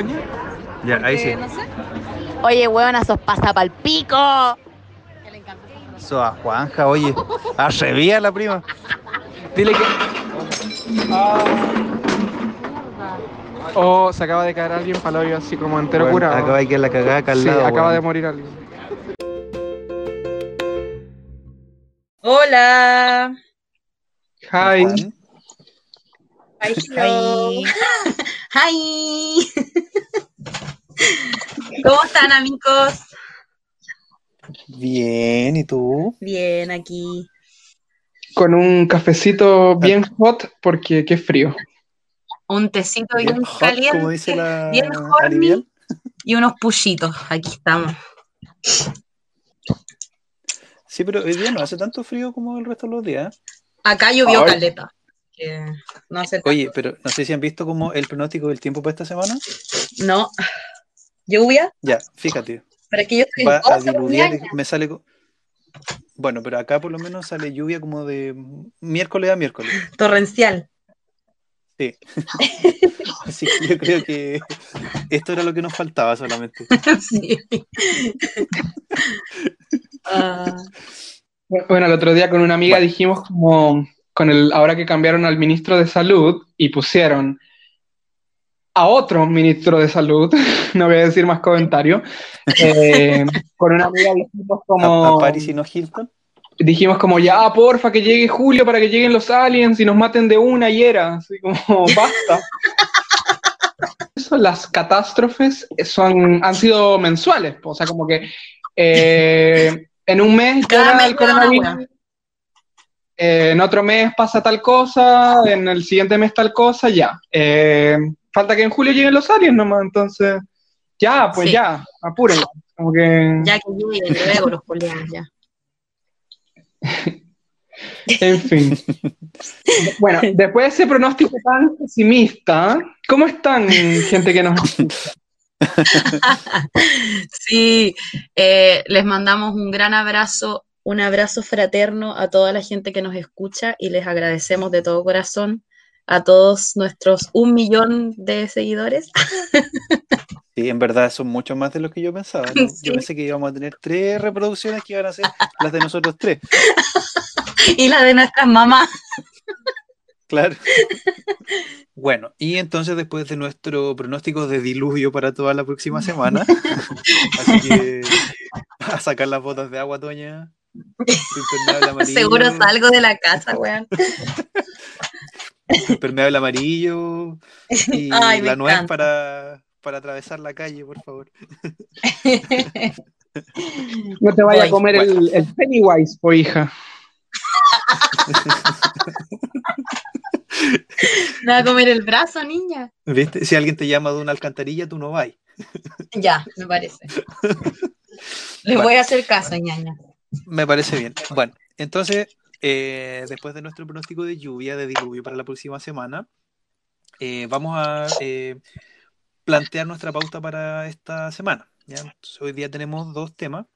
Soña? Ya, ahí sí. No sé. Oye, huevona, sos pasa pa'l pico. Que le encanta a Juanja, oye. Arrevía la prima. Dile que. Ah. Oh, se acaba de caer alguien para hoyo así como entero Bueno, curado. Acaba de quedar la cagada acá al sí, lado, acaba de morir alguien. Hola. Hi. Hi, hello. Hi. ¿Cómo están, amigos? Bien, ¿y tú? Bien, aquí. Con un cafecito bien hot porque qué frío. Un tecito bien, Bien hot, caliente. como dice la bien horny. Y unos pushitos. Aquí estamos. Sí, pero hoy día no hace tanto frío como el resto de los días. Acá llovió Ay. caleta. Que no sé. Oye, pero no sé si han visto como el pronóstico del tiempo para esta semana. No. ¿Lluvia? Ya, fíjate. Pero es que yo estoy Va en a diluviar, me sale... Bueno, pero acá por lo menos sale lluvia como de miércoles a miércoles. Torrencial. Sí. Así que yo creo que esto era lo que nos faltaba solamente. sí. Ah, Bueno, el otro día con una amiga Bueno. dijimos como con el ahora que cambiaron al ministro de salud y pusieron a otro ministro de salud, no voy a decir más comentarios, eh, con una amiga dijimos A, como a Paris y no Hilton. dijimos como ya porfa que llegue julio para que lleguen los aliens y nos maten de una y era así como basta. Eso, las catástrofes son han sido mensuales, o sea como que eh, en un mes Cada llega mes el coronavirus, eh, en otro mes pasa tal cosa, en el siguiente mes tal cosa, ya. Eh, falta que en julio lleguen los aliens nomás, entonces, ya, pues Sí. ya, apúrenlo. Como que, Ya que lleguen luego los colegas, ya. en fin. bueno, después de ese pronóstico tan pesimista, ¿cómo están, gente que nos escucha? Sí, eh, les mandamos un gran abrazo, un abrazo fraterno a toda la gente que nos escucha y les agradecemos de todo corazón a todos nuestros un millón de seguidores. Sí, en verdad son mucho más de lo que yo pensaba. ¿no? Sí. Yo pensé que íbamos a tener tres reproducciones que iban a ser las de nosotros tres. y la de nuestras mamás. Claro. Bueno, y entonces después de nuestro pronóstico de diluvio para toda la próxima semana, así que a sacar las botas de agua, Toña. Seguro salgo de la casa, weón. Impermeable amarillo y Ay, la nuez para, para atravesar la calle, por favor. No te vaya a comer el, el Pennywise, po hija. Me va a comer el brazo, niña. ¿Viste? Si alguien te llama de una alcantarilla, tú no vas. Ya, me parece. Les Bueno. voy a hacer caso, ñaña. Me parece bien. Bueno, entonces, eh, después de nuestro pronóstico de lluvia, de diluvio para la próxima semana, eh, vamos a eh, plantear nuestra pauta para esta semana. hoy día tenemos dos temas.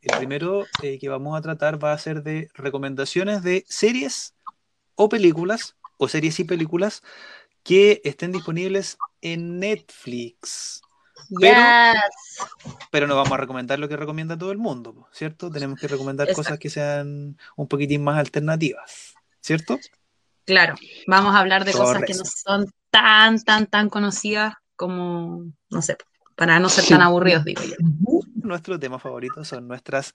El primero que vamos a tratar va a ser de recomendaciones de series o películas, o series y películas que estén disponibles en Netflix. Pero- Yes. Pero no vamos a recomendar lo que recomienda todo el mundo, ¿cierto? Tenemos que recomendar Exacto. cosas que sean un poquitín más alternativas, ¿cierto? Claro, vamos a hablar de cosas que no son tan, tan, tan conocidas como, no sé, para no ser Sí. tan aburridos, digo yo. Nuestro tema favorito son nuestras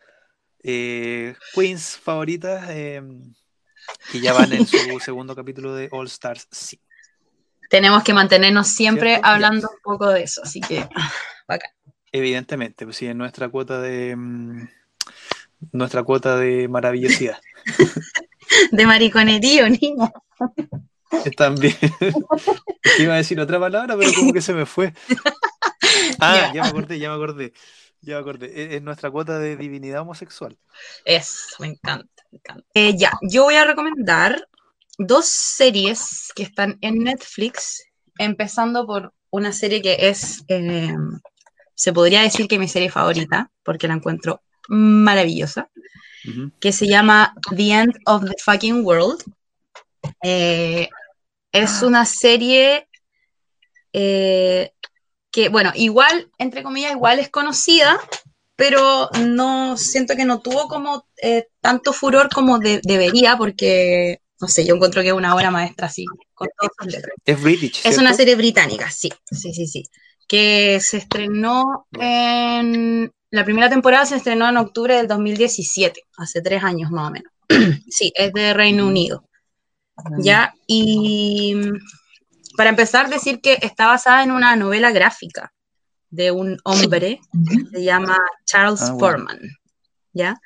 eh, queens favoritas eh, que ya van en su segundo capítulo de All Stars 5. Tenemos que mantenernos siempre ¿Cierto? hablando un poco de eso, así que bacán. Evidentemente, pues sí, en nuestra cuota de mm, nuestra cuota de maravillosidad. De mariconerío, niño. También. Iba a decir otra palabra, pero como que se me fue. Ah, Ya. ya me acordé, ya me acordé. Ya me acordé. Es, es nuestra cuota de divinidad homosexual. Es, me encanta, me encanta. Eh, ya, yo voy a recomendar dos series que están en Netflix, empezando por una serie que es, eh, se podría decir que mi serie favorita, porque la encuentro maravillosa, que se llama The End of the Fucking World. Eh, es una serie eh, que, bueno, igual, entre comillas, igual es conocida, pero no siento que no tuvo como eh, tanto furor como de- debería, porque, no sé, yo encuentro que es una obra maestra así, con todas sus letras. Es British. Es una serie británica, sí, sí, sí, sí. Que se estrenó en. La primera temporada se estrenó en octubre del 2017, hace tres años más o menos. Sí, es de Reino Unido. Ya, y mm, para empezar, decir que está basada en una novela gráfica de un hombre que se llama Charles Ah, bueno. Foreman. ¿Ya?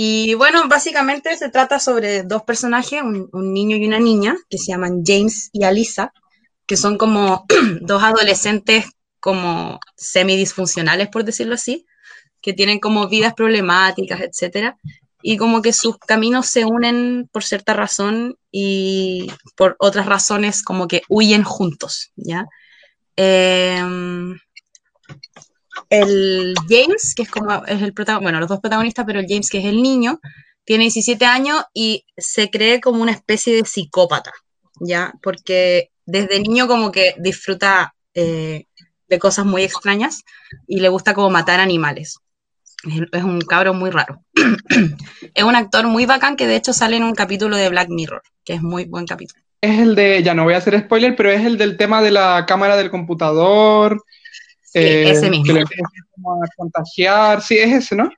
Y bueno, básicamente se trata sobre dos personajes, un, niño y una niña, que se llaman James y Alisa, que son como dos adolescentes como semidisfuncionales, por decirlo así, que tienen como vidas problemáticas, etcétera, y como que sus caminos se unen por cierta razón y por otras razones como que huyen juntos, ¿ya? Em, el James, que es como es el protagonista, bueno, los dos protagonistas, pero el James, que es el niño, tiene 17 años y se cree como una especie de psicópata, ¿ya? Porque desde niño como que disfruta eh, de cosas muy extrañas y le gusta como matar animales. Es, un cabro muy raro. es un actor muy bacán que de hecho sale en un capítulo de Black Mirror, que es muy buen capítulo. Es el de, ya no voy a hacer spoiler, pero es el del tema de la cámara del computador. Sí, eh, ese mismo. Que como a contagiar. Sí, es ese, ¿no?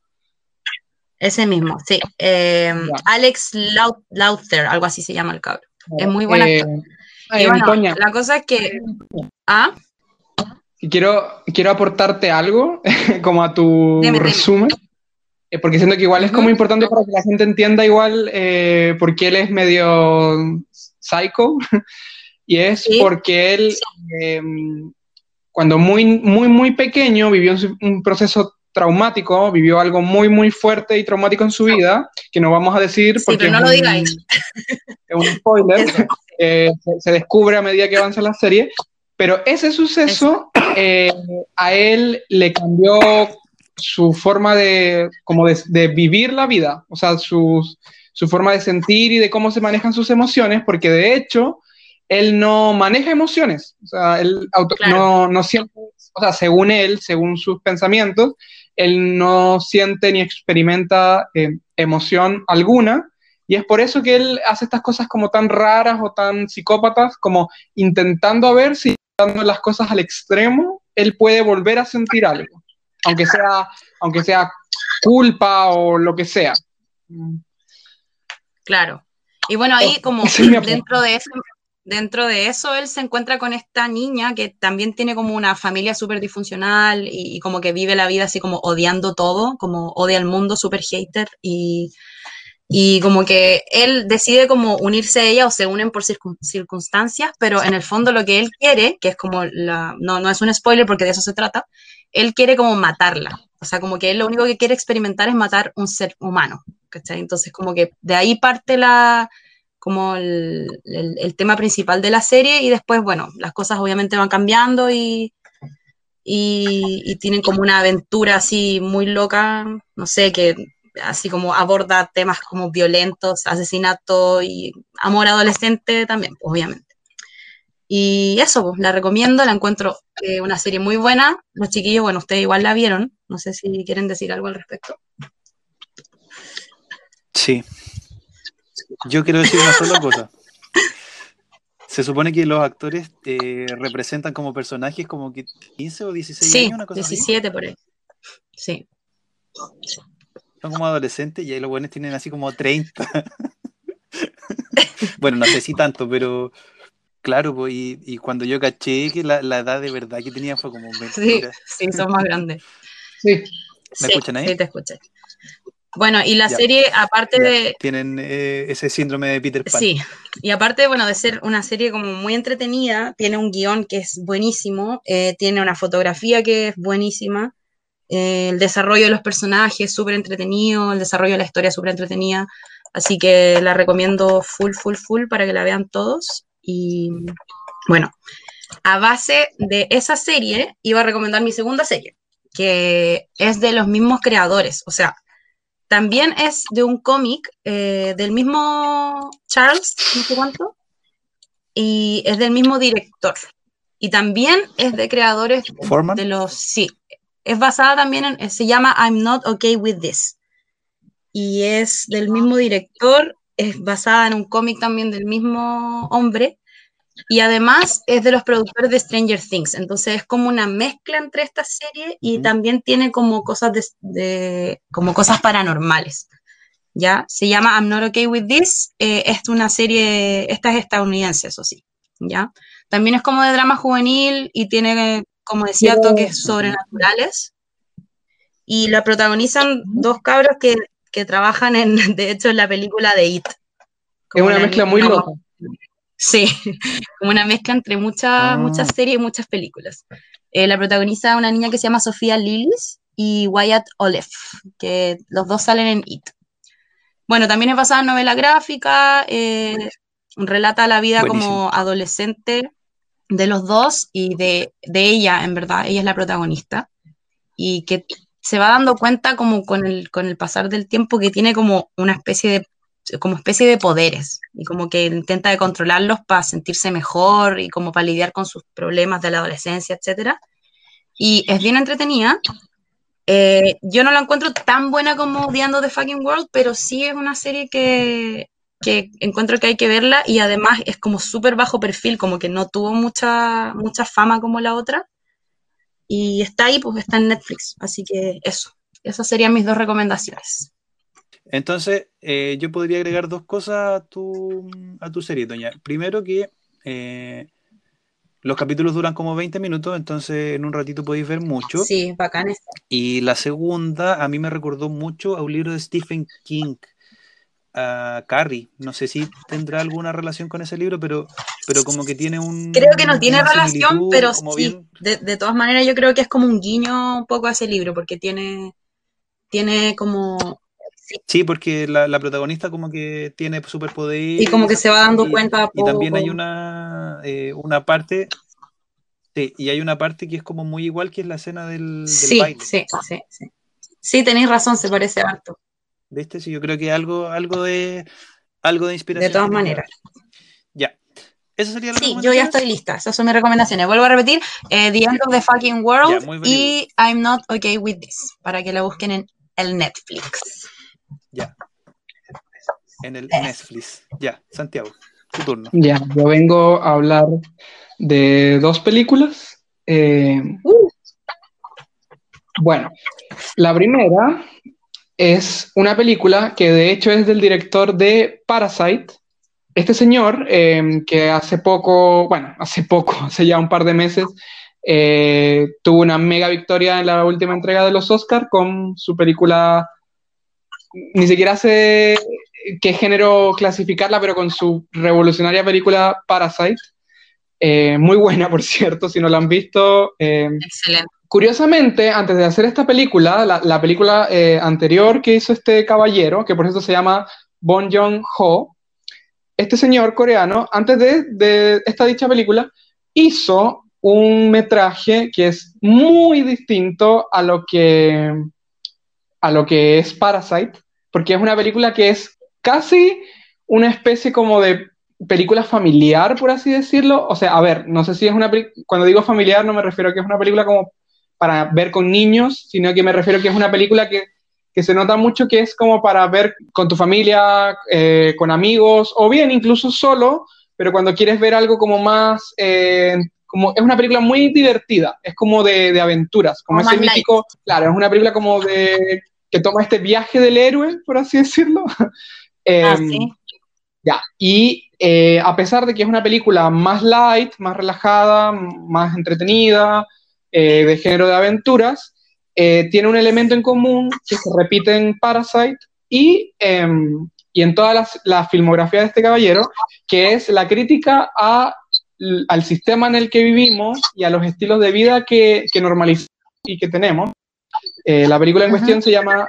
Ese mismo, sí. Eh. Alex Lau- Lauther, algo así se llama el cabro. Es muy buen Eh, actor. ay, Y bueno, la cosa es que... Ah, quiero, quiero aportarte algo como a tu Dime, resumen. eh, porque siento que igual es como importante para que la gente entienda igual eh, por qué él es medio psycho. y es porque él, eh, cuando muy, muy, muy pequeño, vivió un, proceso traumático, vivió algo muy, muy fuerte y traumático en su vida, que no vamos a decir Sí, porque pero no es lo un- digáis. es un spoiler, eh, se, descubre a medida que avanza la serie, pero ese suceso eh, a él le cambió su forma de, como de, de vivir la vida, o sea, sus- su forma de sentir y de cómo se manejan sus emociones, porque de hecho él no maneja emociones, o sea, él auto- Claro. no, no siente, o sea, según él, según sus pensamientos, él no siente ni experimenta eh, emoción alguna, y es por eso que él hace estas cosas como tan raras o tan psicópatas, como intentando a ver si dando las cosas al extremo, él puede volver a sentir algo, aunque sea, aunque sea culpa o lo que sea. Claro. Y bueno, ahí Oh, como ese dentro de eso, dentro de eso, él se encuentra con esta niña que también tiene como una familia súper disfuncional y, como que vive la vida así como odiando todo, como odia al mundo, súper hater y, y como que él decide como unirse a ella o se unen por circun- circunstancias, pero en el fondo lo que él quiere, que es como la, no, no es un spoiler porque de eso se trata, él quiere como matarla. O sea, como que él lo único que quiere experimentar es matar un ser humano. ¿cachai? Entonces, como que de ahí parte la, como el, el- tema principal de la serie y después, bueno, las cosas obviamente van cambiando y, y, y tienen como una aventura así muy loca, no sé, que así como aborda temas como violentos, asesinato y amor adolescente también, pues, obviamente. Y eso, pues, la recomiendo, la encuentro eh, una serie muy buena. Los chiquillos, bueno, ustedes igual la vieron, no sé si quieren decir algo al respecto. Sí. Yo quiero decir una sola cosa. Se supone que los actores eh, representan como personajes como que 15 o 16 Sí, años, una cosa así. 17 por ahí. Sí. Son como adolescentes y ahí los buenos tienen así como 30. bueno, no sé si tanto, pero claro, pues, y, y cuando yo caché que la, la edad de verdad que tenían fue como Sí, mentira. sí, son más grandes. Sí, ¿Me Sí, escuchan ahí? Sí, te escuché. Bueno, y la Ya. serie, aparte Ya, de, Tienen eh, ese síndrome de Peter Pan. Sí, y aparte, bueno, de ser una serie como muy entretenida, tiene un guion que es buenísimo, eh, tiene una fotografía que es buenísima, eh, el desarrollo de los personajes súper entretenido, el desarrollo de la historia súper entretenida, así que la recomiendo full, full, full para que la vean todos. Y bueno, a base de esa serie, iba a recomendar mi segunda serie, que es de los mismos creadores, o sea, también es de un cómic eh, del mismo Charles, no sé cuánto, y es del mismo director. Y también es de creadores de los. Sí, es basada también en. Se llama I'm Not Okay with This. Y es del mismo director, es basada en un cómic también del mismo hombre. Y además es de los productores de Stranger Things. Entonces es como una mezcla entre esta serie y también tiene como cosas de, de- como cosas paranormales. ¿Ya? Se llama I'm Not Okay With This. eh, es una serie, esta es estadounidense, eso sí. ¿Ya? También es como de drama juvenil y tiene, como decía, toques sobrenaturales. Y la protagonizan dos cabros que, que trabajan en, de hecho, en la película de It. Es una la mezcla muy loca. Sí, como una mezcla entre muchas, Ah. muchas series y muchas películas. Eh, la protagoniza una niña que se llama Sofía Lillis y Wyatt Oleff, que los dos salen en It. Bueno, también es basada en novela gráfica, eh, relata la vida Buenísimo. como adolescente de los dos y de, de ella, en verdad, ella es la protagonista, y que se va dando cuenta como con el, con el pasar del tiempo que tiene como una especie de como especie de poderes y como que intenta de controlarlos para sentirse mejor y como para lidiar con sus problemas de la adolescencia, etcétera. Y es bien entretenida. Eh, yo no la encuentro tan buena como The the Fucking World, pero sí es una serie que, que encuentro que hay que verla y además es como súper bajo perfil, como que no tuvo mucha, mucha fama como la otra. Y está ahí, pues está en Netflix. Así que eso, esas serían mis dos recomendaciones. Entonces, eh, yo podría agregar dos cosas a tu, a tu serie, Doña. Primero que eh, los capítulos duran como 20 minutos, entonces en un ratito podéis ver mucho. Sí, bacán. Y la segunda, a mí me recordó mucho a un libro de Stephen King, a Carrie. No sé si tendrá alguna relación con ese libro, pero, pero como que tiene un... Creo que no tiene relación, pero sí, bien- de, de todas maneras yo creo que es como un guiño un poco a ese libro, porque tiene, tiene como, Sí, porque la, la protagonista como que tiene superpoder. y como que se va dando y- cuenta Y también hay una, eh, una parte, sí, y hay una parte que es como muy igual que es la escena del, del Sí, baile. sí, sí, sí. Sí, tenéis razón, se parece harto, ¿Viste? Sí, yo creo que algo, algo de algo de inspiración. de todas maneras. Ya. Esa sería la Sí, yo ya estoy lista, esas son mis recomendaciones. Vuelvo a repetir, eh, The End of the Fucking World y I'm Not Okay With This, para que la busquen en el Netflix. Ya. En el Netflix. Ya, Santiago, tu turno. Ya, yo vengo a hablar de dos películas. Eh, bueno, la primera es una película que de hecho es del director de Parasite. Este señor, eh, que hace poco, bueno, hace poco, hace ya un par de meses, eh, tuvo una mega victoria en la última entrega de los Oscars con su película, ni siquiera sé qué género clasificarla, pero con su revolucionaria película Parasite. Eh, muy buena, por cierto, si no la han visto. eh, Excelente. Curiosamente, antes de hacer esta película, la, la película eh, anterior que hizo este caballero, que por eso se llama Bon Joon-ho, este señor coreano, antes de, de esta dicha película, hizo un metraje que es muy distinto a lo que, a lo que es Parasite, porque es una película que es casi una especie como de película familiar, por así decirlo. O sea, a ver, no sé si es una película, cuando digo familiar no me refiero a que es una película como para ver con niños, sino que me refiero a que es una película que, que se nota mucho que es como para ver con tu familia, eh, con amigos, o bien incluso solo, pero cuando quieres ver algo como más, eh, como es una película muy divertida, es como de, de aventuras, como ese mítico, claro, es una película como de que toma este viaje del héroe, por así decirlo. Ah, sí. ya, y eh, a pesar de que es una película más light, más relajada, más entretenida, eh, de género de aventuras, eh, tiene un elemento en común que se repite en Parasite y, em, y en toda la, la filmografía de este caballero, que es la crítica a, al sistema en el que vivimos y a los estilos de vida que, que normalizamos y que tenemos. Eh, la película en Ajá. cuestión se llama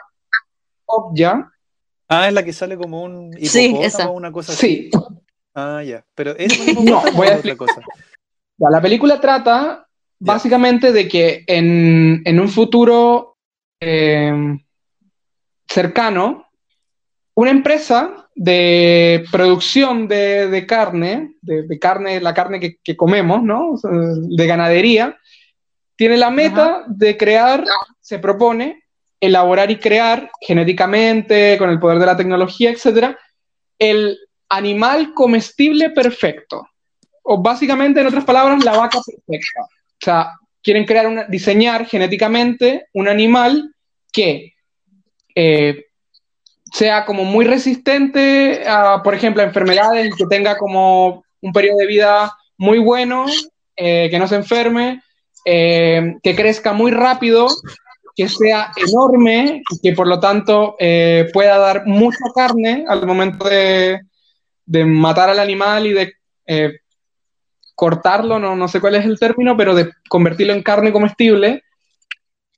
Okja. Ah, es la que sale como un Sí, hipopótamo esa. o una cosa así. Sí, Ah, ya. Pero es un No, voy a otra cosa. Ya, la película trata Ya. básicamente de que en, en un futuro eh, cercano, una empresa de producción de, de carne, de, de carne, la carne que, que comemos, ¿no? O sea, de ganadería, tiene la meta de crear, se propone elaborar y crear genéticamente, con el poder de la tecnología, etcétera, el animal comestible perfecto. O básicamente, en otras palabras, la vaca perfecta. O sea, quieren crear una, diseñar genéticamente un animal que eh, sea como muy resistente a, por ejemplo, a enfermedades, que tenga como un periodo de vida muy bueno, eh, que no se enferme, eh, que crezca muy rápido, que sea enorme y que por lo tanto eh, pueda dar mucha carne al momento de, de matar al animal y de eh, cortarlo, no, no sé cuál es el término, pero de convertirlo en carne comestible.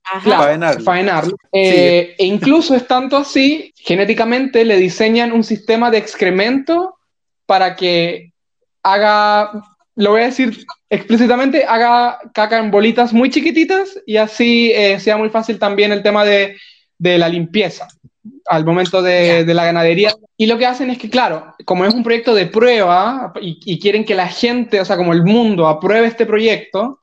Ajá. Claro, Faenarlo. faenarlo. Eh, E incluso es tanto así, genéticamente le diseñan un sistema de excremento para que haga, lo voy a decir explícitamente, haga caca en bolitas muy chiquititas y así eh, sea muy fácil también el tema de, de la limpieza al momento de, de la ganadería. Y lo que hacen es que, claro, como es un proyecto de prueba y, y quieren que la gente, o sea, como el mundo apruebe este proyecto,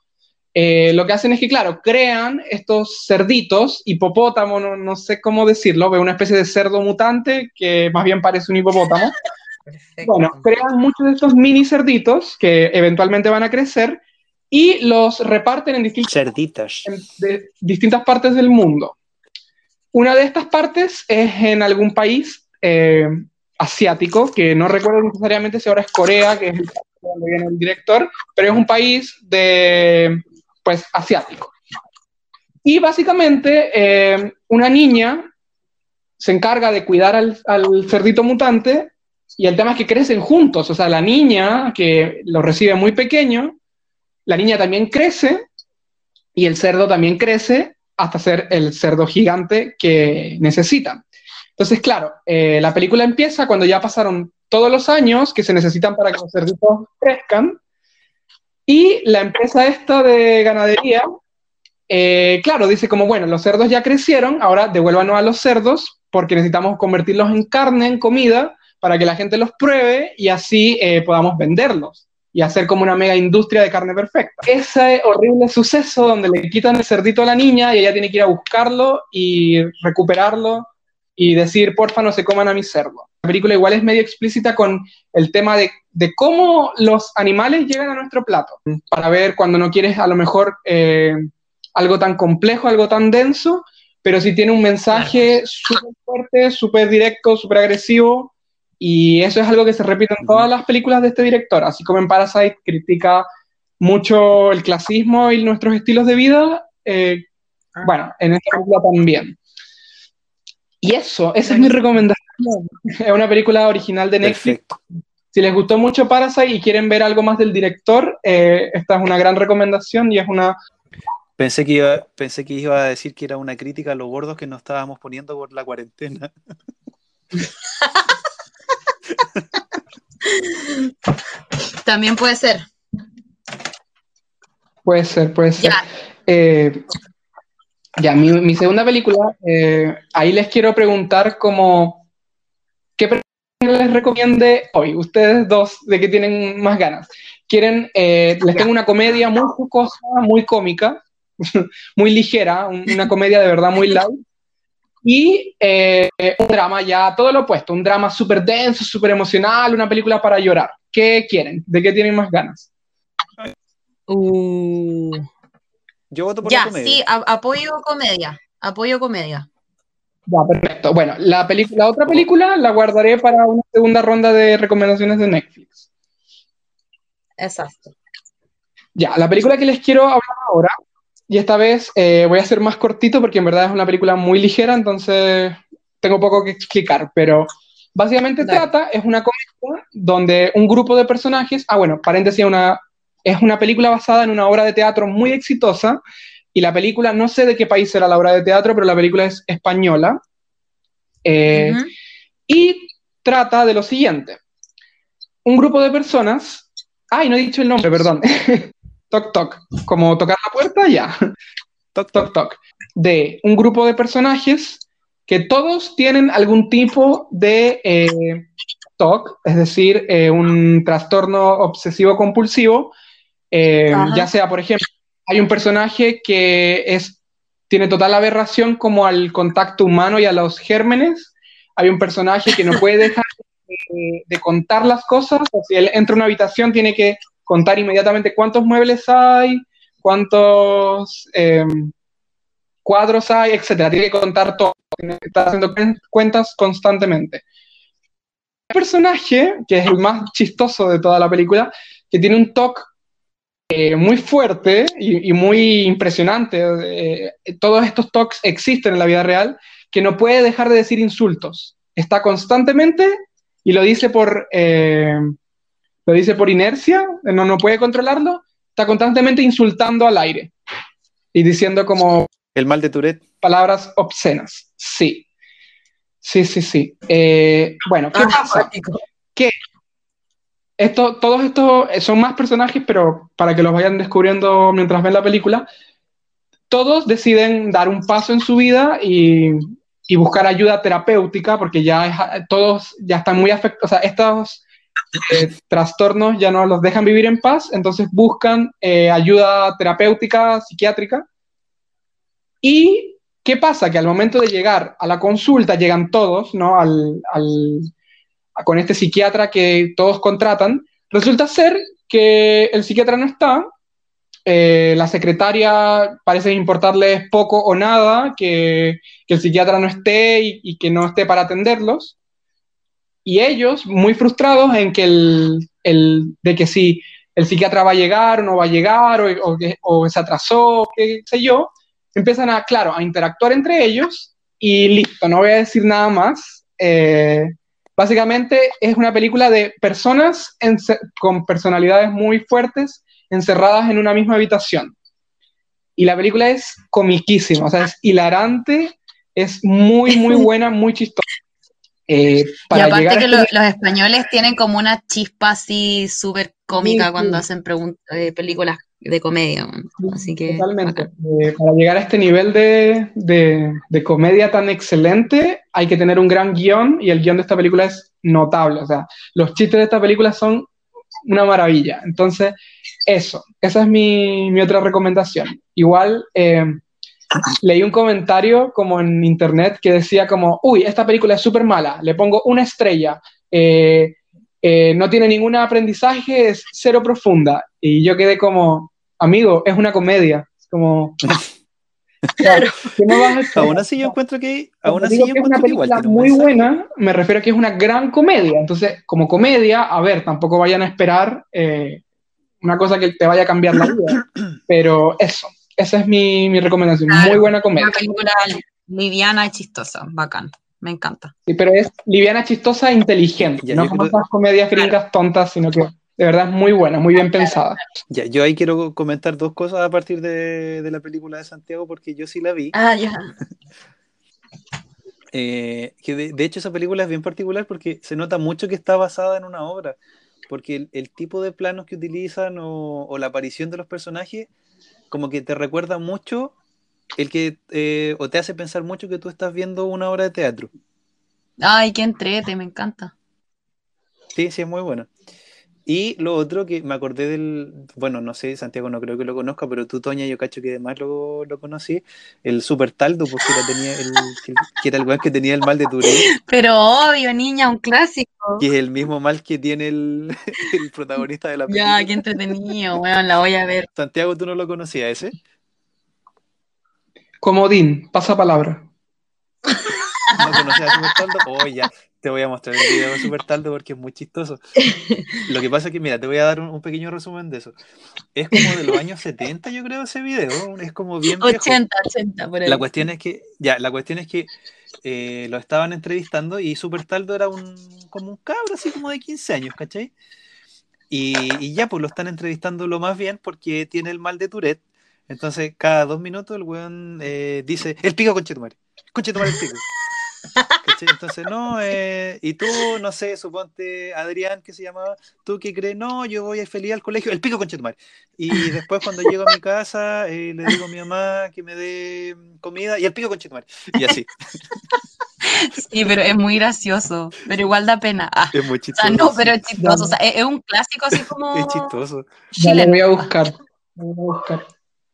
eh, lo que hacen es que, claro, crean estos cerditos, hipopótamo, no, no sé cómo decirlo, veo una especie de cerdo mutante que más bien parece un hipopótamo. Perfecto. Bueno, crean muchos de estos mini cerditos que eventualmente van a crecer y los reparten en distintas Cerditas. en- de distintas partes del mundo. Una de estas partes es en algún país eh, asiático, que no recuerdo necesariamente si ahora es Corea, que es el país donde viene el director, pero es un país de, pues, asiático. Y básicamente eh, una niña se encarga de cuidar al, al cerdito mutante y el tema es que crecen juntos, o sea, la niña que lo recibe muy pequeño, la niña también crece y el cerdo también crece hasta ser el cerdo gigante que necesitan. Entonces, claro, eh, la película empieza cuando ya pasaron todos los años que se necesitan para que los cerditos crezcan y la empresa esta de ganadería, eh, claro, dice como, bueno, los cerdos ya crecieron, ahora devuélvanos a los cerdos porque necesitamos convertirlos en carne, en comida, para que la gente los pruebe y así eh, podamos venderlos y hacer como una mega industria de carne perfecta. Ese horrible suceso donde le quitan el cerdito a la niña y ella tiene que ir a buscarlo y recuperarlo y decir, porfa, no se coman a mi cerdo. La película igual es medio explícita con el tema de, de cómo los animales llegan a nuestro plato, para ver cuando no quieres a lo mejor eh, algo tan complejo, algo tan denso, pero sí tiene un mensaje súper fuerte, súper directo, súper agresivo, y eso es algo que se repite en todas las películas de este director, así como en Parasite critica mucho el clasismo y nuestros estilos de vida, eh, bueno, en esta película también. Y eso, esa es mi recomendación. Es una película original de Netflix. Perfecto. Si les gustó mucho Parasite y quieren ver algo más del director, eh, esta es una gran recomendación y es una... Pensé que, iba, pensé que iba a decir que era una crítica a los gordos que nos estábamos poniendo por la cuarentena. También puede ser. Puede ser, puede ser. Ya. Eh, ya, mi, mi segunda película, eh, ahí les quiero preguntar como, ¿qué película les recomiende hoy? Ustedes dos, ¿de qué tienen más ganas? Quieren, eh, les tengo una comedia muy jocosa, muy cómica, muy ligera, un- una comedia de verdad muy light, y eh, un drama ya todo lo opuesto, un drama súper denso, súper emocional, una película para llorar. ¿Qué quieren? ¿De qué tienen más ganas? Uh, Yo voto por la comedia. sí, a- apoyo comedia. Apoyo comedia. Ya, perfecto. Bueno, la, la otra película la guardaré para una segunda ronda de recomendaciones de Netflix. Exacto. Ya, la película que les quiero hablar ahora, y esta vez eh, voy a ser más cortito porque en verdad es una película muy ligera, entonces tengo poco que explicar, pero básicamente Dale. trata, es una comedia donde un grupo de personajes, ah bueno, paréntesis, una, es una película basada en una obra de teatro muy exitosa, y la película, no sé de qué país era la obra de teatro, pero la película es española. Eh, y trata de lo siguiente. Un grupo de personas, ay, no he dicho el nombre, perdón. toc toc, como tocar la puerta, ya. Toc, Toc toc. De un grupo de personajes que todos tienen algún tipo de eh, TOC, es decir, eh, un trastorno obsesivo compulsivo, eh, ya sea, por ejemplo, hay un personaje que es, tiene total aberración como al contacto humano y a los gérmenes, hay un personaje que no puede dejar de, de contar las cosas, o si él entra a una habitación tiene que contar inmediatamente cuántos muebles hay, cuántos eh, cuadros hay, etcétera. Tiene que contar todo, estar haciendo cuen- cuentas constantemente. El personaje, que es el más chistoso de toda la película, que tiene un toque eh, muy fuerte y, muy impresionante. eh, todos estos toques existen en la vida real, que no puede dejar de decir insultos. Está constantemente y lo dice por, lo dice por inercia, no, no puede controlarlo, está constantemente insultando al aire y diciendo como El mal de Tourette. palabras obscenas. Sí. Sí, sí, sí. Eh, bueno, ¿qué Ah, pasa? cuático. Esto, todos estos eh, son más personajes, pero para que los vayan descubriendo mientras ven la película, todos deciden dar un paso en su vida y, y buscar ayuda terapéutica, porque ya es- todos ya están muy afectados, o sea, estos trastornos ya no los dejan vivir en paz, entonces buscan eh, ayuda terapéutica, psiquiátrica. ¿Y qué pasa? Que al momento de llegar a la consulta, llegan todos, ¿no? Al, con este psiquiatra que todos contratan, resulta ser que el psiquiatra no está, eh, la secretaria parece importarles poco o nada que, el psiquiatra no esté y que no esté para atenderlos. Y ellos, muy frustrados en que el, el- de que si el psiquiatra va a llegar o no va a llegar, o, o o se atrasó, qué sé yo, empiezan a, claro, a interactuar entre ellos y listo, no voy a decir nada más. Eh, básicamente es una película de personas ence- con personalidades muy fuertes encerradas en una misma habitación. Y la película es comiquísima, o sea, es hilarante, es muy, muy buena, muy chistosa. Eh, Y aparte que lo- los españoles tienen como una chispa así súper cómica Sí, sí. cuando hacen eh, películas de comedia. Así que Totalmente. Eh, para llegar a este nivel de, de- de comedia tan excelente, hay que tener un gran guion y el guion de esta película es notable. O sea, los chistes de esta película son una maravilla. Entonces, eso, esa es mi, mi otra recomendación. Igual, leí un comentario como en internet que decía como, uy, esta película es súper mala, le pongo una estrella. eh, eh, no tiene ningún aprendizaje, es cero profunda. Y yo quedé como, amigo, es una comedia. Es Como, Claro. Aún así yo encuentro que, aún así yo que es una encuentro que igual película muy mensaje. buena, me refiero a que es una gran comedia. Entonces, como comedia, a ver, tampoco vayan a esperar eh, una cosa que te vaya a cambiar la vida. Pero eso, esa es mi, mi recomendación. Claro, muy buena comedia. Una película liviana y chistosa, bacán. Me encanta. Sí, pero es liviana, chistosa e inteligente. Ya, no como creo- esas comedias gringas tontas, sino que de verdad es muy buena, muy bien pensada. Ya, yo ahí quiero comentar dos cosas a partir de, de la película de Santiago, porque yo sí la vi. Ah, ya. Eh, que de, de hecho esa película es bien particular porque se nota mucho que está basada en una obra, porque el, el tipo de planos que utilizan o, o la aparición de los personajes como que te recuerda mucho el que eh, o te hace pensar mucho que tú estás viendo una obra de teatro. Ay, qué entrete, me encanta. Sí, sí, es muy bueno. Y lo otro que me acordé del, bueno, no sé, Santiago no creo que lo conozca, pero tú, Toña, yo cacho que además lo, lo conocí, el Super Taldo, porque era, tenía el, que, que era el weón que tenía el mal de Tourette, Pero obvio, niña, un clásico. que es el mismo mal que tiene el, el protagonista de la película. Ya, qué entretenido, weón, la voy a ver. Santiago, ¿tú no lo conocías ese? Comodín, pasa palabra. ¿No conocías a Super Taldo? Oh, ya, te voy a mostrar el video de Super Taldo porque es muy chistoso. Lo que pasa es que, mira, te voy a dar un, un pequeño resumen de eso. Es como de los años 70, yo creo, ese video. Es como bien viejo. 80, 80, por ahí. La cuestión es que, ya, la cuestión es que eh, lo estaban entrevistando y Super Taldo era un, como un cabro así como de 15 años, ¿cachai? Y, y ya, pues lo están entrevistando lo más bien porque tiene el mal de Tourette. Entonces, cada dos minutos el weón eh, dice, el pico conchetumare, conchetumare el pico. ¿Cachai? Entonces, no, eh, y tú, no sé, suponte Adrián, que se llamaba, tú que crees, no, yo voy feliz al colegio, el pico conchetumare. Y después cuando llego a mi casa, eh, le digo a mi mamá que me dé comida y el pico conchetumare. Y así. Sí, pero es muy gracioso, pero igual da pena. Ah, Es muy o sea, chistoso. no, pero es chistoso. O sea, es, es un clásico así como Es chistoso. Ya lo chileno. voy a buscar. Lo voy a buscar.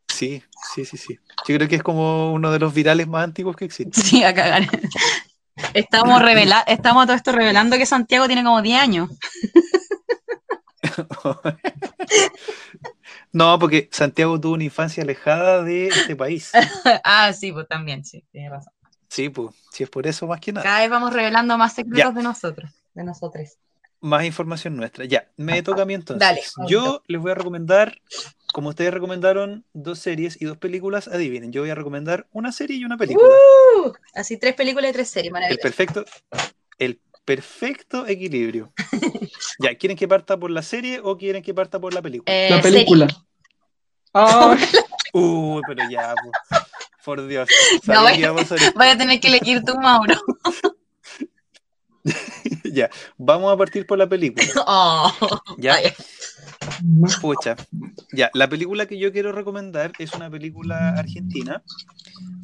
Sí, sí, sí, sí. Yo creo que es como uno de los virales más antiguos que existe. Sí, a cagar. Estamos, revela estamos a todo esto revelando que Santiago tiene como 10 años. No, porque Santiago tuvo una infancia alejada de este país. ah, sí, pues también, sí, tienes razón. Sí, pues, si es por eso más que nada. Cada vez vamos revelando más secretos Ya. de nosotros, de nosotros. Más información nuestra. Ya, me toca a mí entonces. Dale, Yo les voy a recomendar, como ustedes recomendaron dos series y dos películas, adivinen, yo voy a recomendar una serie y una película. Uh, así tres películas y tres series, El maravilloso. perfecto, el perfecto equilibrio. ya, ¿quieren que parta por la serie o quieren que parta por la película? Eh, La película. Ay, Uy, pero ya, po. por Dios. No, vaya- a tener que elegir tú, Mauro. ya, vamos a partir por la película. Oh, Ya, pucha. Ya, la película que yo quiero recomendar es una película argentina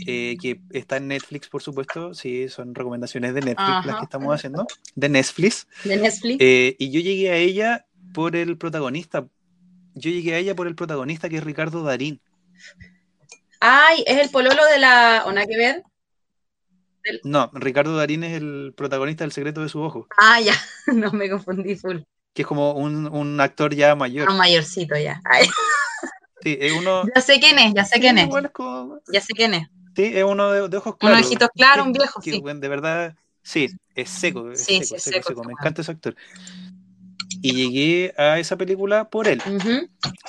eh, que está en Netflix, por supuesto. Sí, son recomendaciones de Netflix las que estamos haciendo. De Netflix. de Netflix. Eh, y yo llegué a ella por el protagonista. Yo llegué a ella por el protagonista que es Ricardo Darín. Ay, es el pololo de la. ¿O nada que ver? No, Ricardo Darín es el protagonista del secreto de su ojo, Ah, ya, no me confundí full. que es como un, un actor ya mayor. Un mayorcito ya. Ay, Sí, es uno. ya sé quién es, ya sé quién es. como- Ya sé quién es. sí, es uno de, de ojos Un claros. ojito claro, un viejo, que, sí. de verdad, sí, es seco, es Sí, seco, sí, es seco, seco, seco. Me encanta ese actor. Y llegué a esa película por él,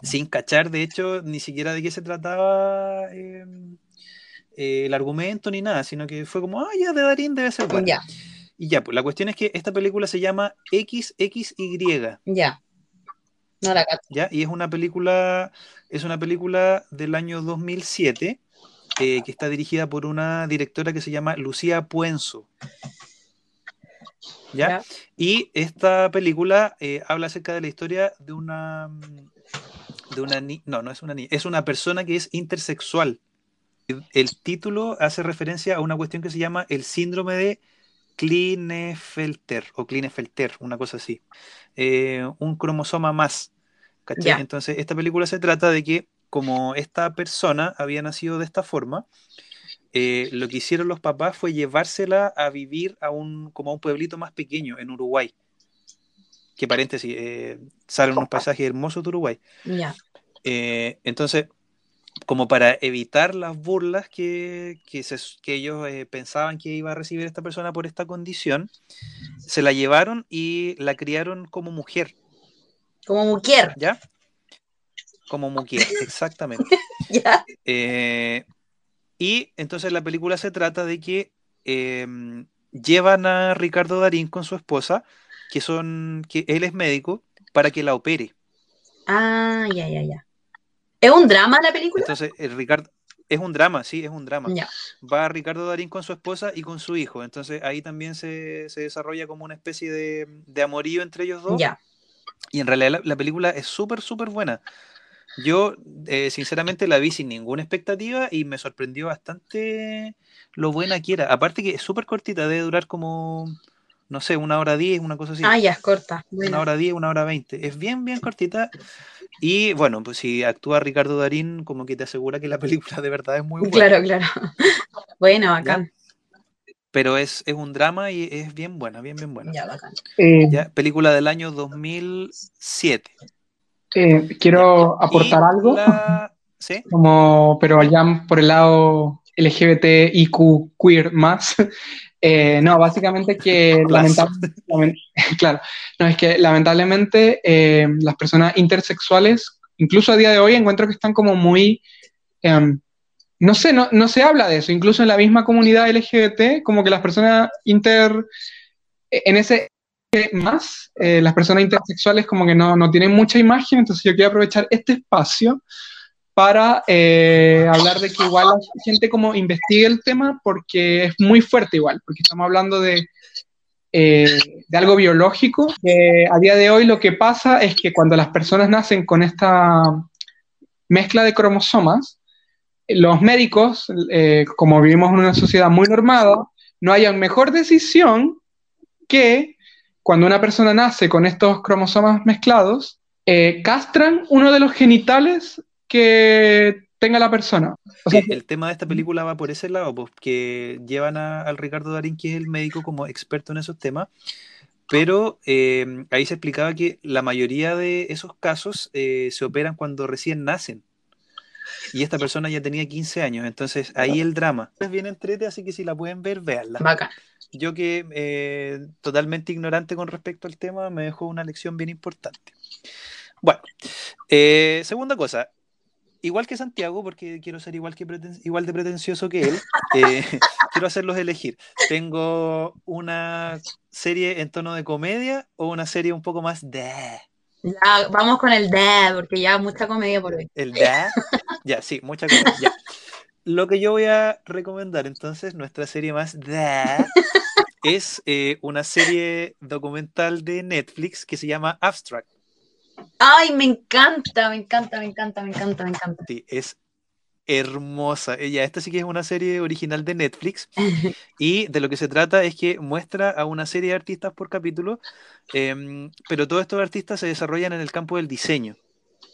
sin cachar, de hecho, ni siquiera de qué se trataba eh, eh, el argumento ni nada, sino que fue como, ah, ya de Darín debe ser bueno. Ya, Y ya, pues la cuestión es que esta película se llama XXY, ya. No la. ¿ya? Y es una película, es una película del año 2007 eh, que está dirigida por una directora que se llama Lucía Puenzo. ¿Ya? Ya. Y esta película eh, habla acerca de la historia de una de una ni- no, no es una niña, es una persona que es intersexual. El, título hace referencia a una cuestión que se llama el síndrome de Klinefelter o Klinefelter, una cosa así. Eh, un cromosoma más. Entonces, esta película se trata de que como esta persona había nacido de esta forma, eh, lo que hicieron los papás fue llevársela a vivir a un, como a un pueblito más pequeño en Uruguay. Que paréntesis, eh, salen unos paisajes hermosos de Uruguay. Entonces, como para evitar las burlas que, que, se- que ellos eh, pensaban que iba a recibir esta persona por esta condición, se la llevaron y la criaron como mujer, Como mujer. ¿ya? Como mujer, exactamente. Ya. Eh, y entonces la película se trata de que eh, llevan a Ricardo Darín con su esposa, que son, que él es médico, para que la opere. Ah, ya, ya, ya. ¿Es un drama la película? Entonces, el Ricardo es un drama, sí, es un drama. Ya. Va Ricardo Darín con su esposa y con su hijo. Entonces ahí también se, se desarrolla como una especie de, de amorío entre ellos dos. Ya. Y en realidad la, la película es súper, súper buena. Yo, eh, sinceramente, la vi sin ninguna expectativa y me sorprendió bastante lo buena que era. Aparte que es súper cortita, debe durar como, no sé, una hora diez, una cosa así. Ah, ya, es corta. Una hora diez, una hora veinte. Es bien, bien cortita. Y bueno, pues si actúa Ricardo Darín, como que te asegura que la película de verdad es muy buena. Claro, claro. Bueno, bacán. Pero es, es un drama y es bien buena, bien, bien buena. Ya, bacán. eh, Ya, película del año 2007. eh, quiero aportar algo, la- ¿Sí? como, pero allá por el lado LGBTIQ queer más. Eh, no, básicamente que Plus. lamentable- lamen- claro, no, es que lamentablemente eh, las personas intersexuales, incluso a día de hoy, encuentro que están como muy, em, no sé, no, no se habla de eso, incluso en la misma comunidad LGBT, como que las personas inter, en ese más, eh, las personas intersexuales como que no, no tienen mucha imagen, entonces yo quiero aprovechar este espacio para eh, hablar de que igual la gente como investigue el tema porque es muy fuerte igual, porque estamos hablando de, eh, de algo biológico, a día de hoy lo que pasa es que cuando las personas nacen con esta mezcla de cromosomas, los médicos, eh, como vivimos en una sociedad muy normada, no haya mejor decisión que cuando una persona nace con estos cromosomas mezclados, castran uno de los genitales que tenga la persona. O sea, Sí, el tema de esta película va por ese lado, pues que llevan a- al Ricardo Darín, que es el médico, como experto en esos temas, pero eh, ahí se explicaba que la mayoría de esos casos eh, se operan cuando recién nacen. Y esta persona ya tenía 15 años, entonces ahí el drama. Es bien entrete, así que si la pueden ver, véanla. Bacán. Yo que eh, totalmente ignorante con respecto al tema, me dejó una lección bien importante. Bueno, eh, segunda cosa, igual que Santiago, porque quiero ser igual, que preten- igual de pretencioso que él, eh, quiero hacerlos elegir. Tengo una serie en tono de comedia o una serie un poco más de... Ya, vamos con el dad, porque ya mucha comedia por hoy. El de... Ya, sí, mucha. Ya. Lo que yo voy a recomendar entonces, nuestra serie más de... Es eh, una serie documental de Netflix que se llama Abstract. Ay, me encanta, me encanta, me encanta, me encanta, me encanta. Sí, es hermosa. Ella, esta sí que es una serie original de Netflix. Y de lo que se trata es que muestra a una serie de artistas por capítulo, em, pero todos estos artistas se desarrollan en el campo del diseño.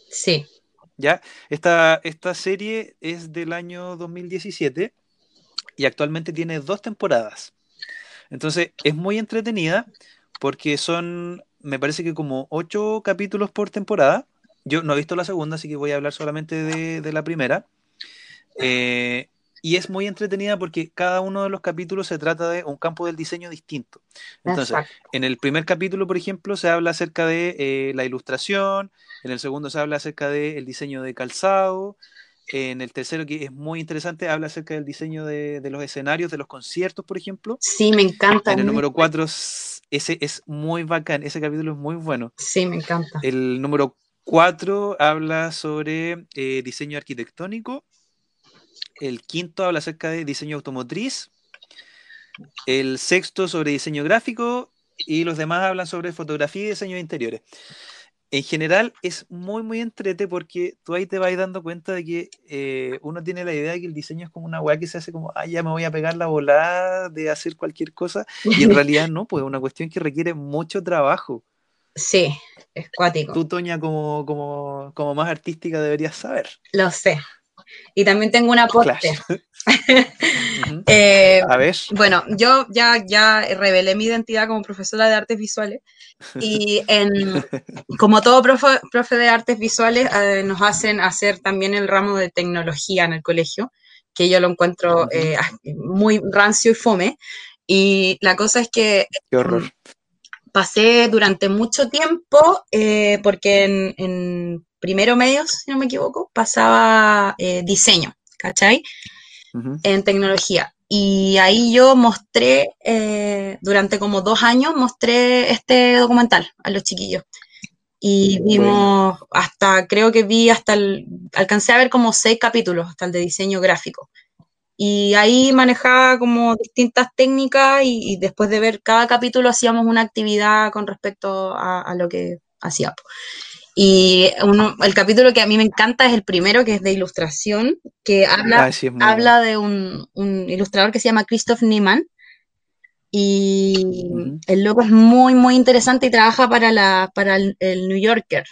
Sí, ¿ya? Esta, esta serie es del año 2017 y actualmente tiene dos temporadas. Entonces es muy entretenida porque son, me parece que como ocho capítulos por temporada. Yo no he visto la segunda, así que voy a hablar solamente de, de la primera. Eh, y es muy entretenida porque cada uno de los capítulos se trata de un campo del diseño distinto. Entonces, exacto. en el primer capítulo, por ejemplo, se habla acerca de eh, la ilustración, en el segundo se habla acerca del diseño de calzado, en el tercero, que es muy interesante, habla acerca del diseño de, de los escenarios, de los conciertos, por ejemplo. Sí, me encanta. En el número cuatro, ese es muy bacán, ese capítulo es muy bueno. Sí, me encanta. El número 4 habla sobre eh, diseño arquitectónico. El quinto habla acerca de diseño automotriz. El sexto sobre diseño gráfico. Y los demás hablan sobre fotografía y diseño de interiores. En general es muy, muy entrete porque tú ahí te vas dando cuenta de que eh, uno tiene la idea de que el diseño es como una weá que se hace como, ah, ya me voy a pegar la volada de hacer cualquier cosa. Y en realidad no, pues es una cuestión que requiere mucho trabajo. Sí, es cuático. Tú, Toña, como, como, como más artística deberías saber. Lo sé. Y también tengo un aporte. Claro. Eh, A ver, Bueno, yo ya, ya revelé mi identidad como profesora de artes visuales y en, como todo profe, profe de artes visuales eh, nos hacen hacer también el ramo de tecnología en el colegio, que yo lo encuentro eh, muy rancio y fome. Y la cosa es que qué horror. pasé durante mucho tiempo, eh, porque en, en primero medios, si no me equivoco, pasaba eh, diseño, ¿cachai? En tecnología. Y ahí yo mostré, eh, durante como dos años, mostré este documental a los chiquillos. Y vimos hasta, creo que vi hasta el, alcancé a ver como seis capítulos, hasta el de diseño gráfico. Y ahí manejaba como distintas técnicas y, y después de ver cada capítulo hacíamos una actividad con respecto a, a lo que hacíamos. Y uno, el capítulo que a mí me encanta es el primero, que es de ilustración, que habla, Ah, sí, habla de un, un ilustrador que se llama Christoph Niemann. Y el loco es muy, muy interesante y trabaja para, la, para el, el New Yorker,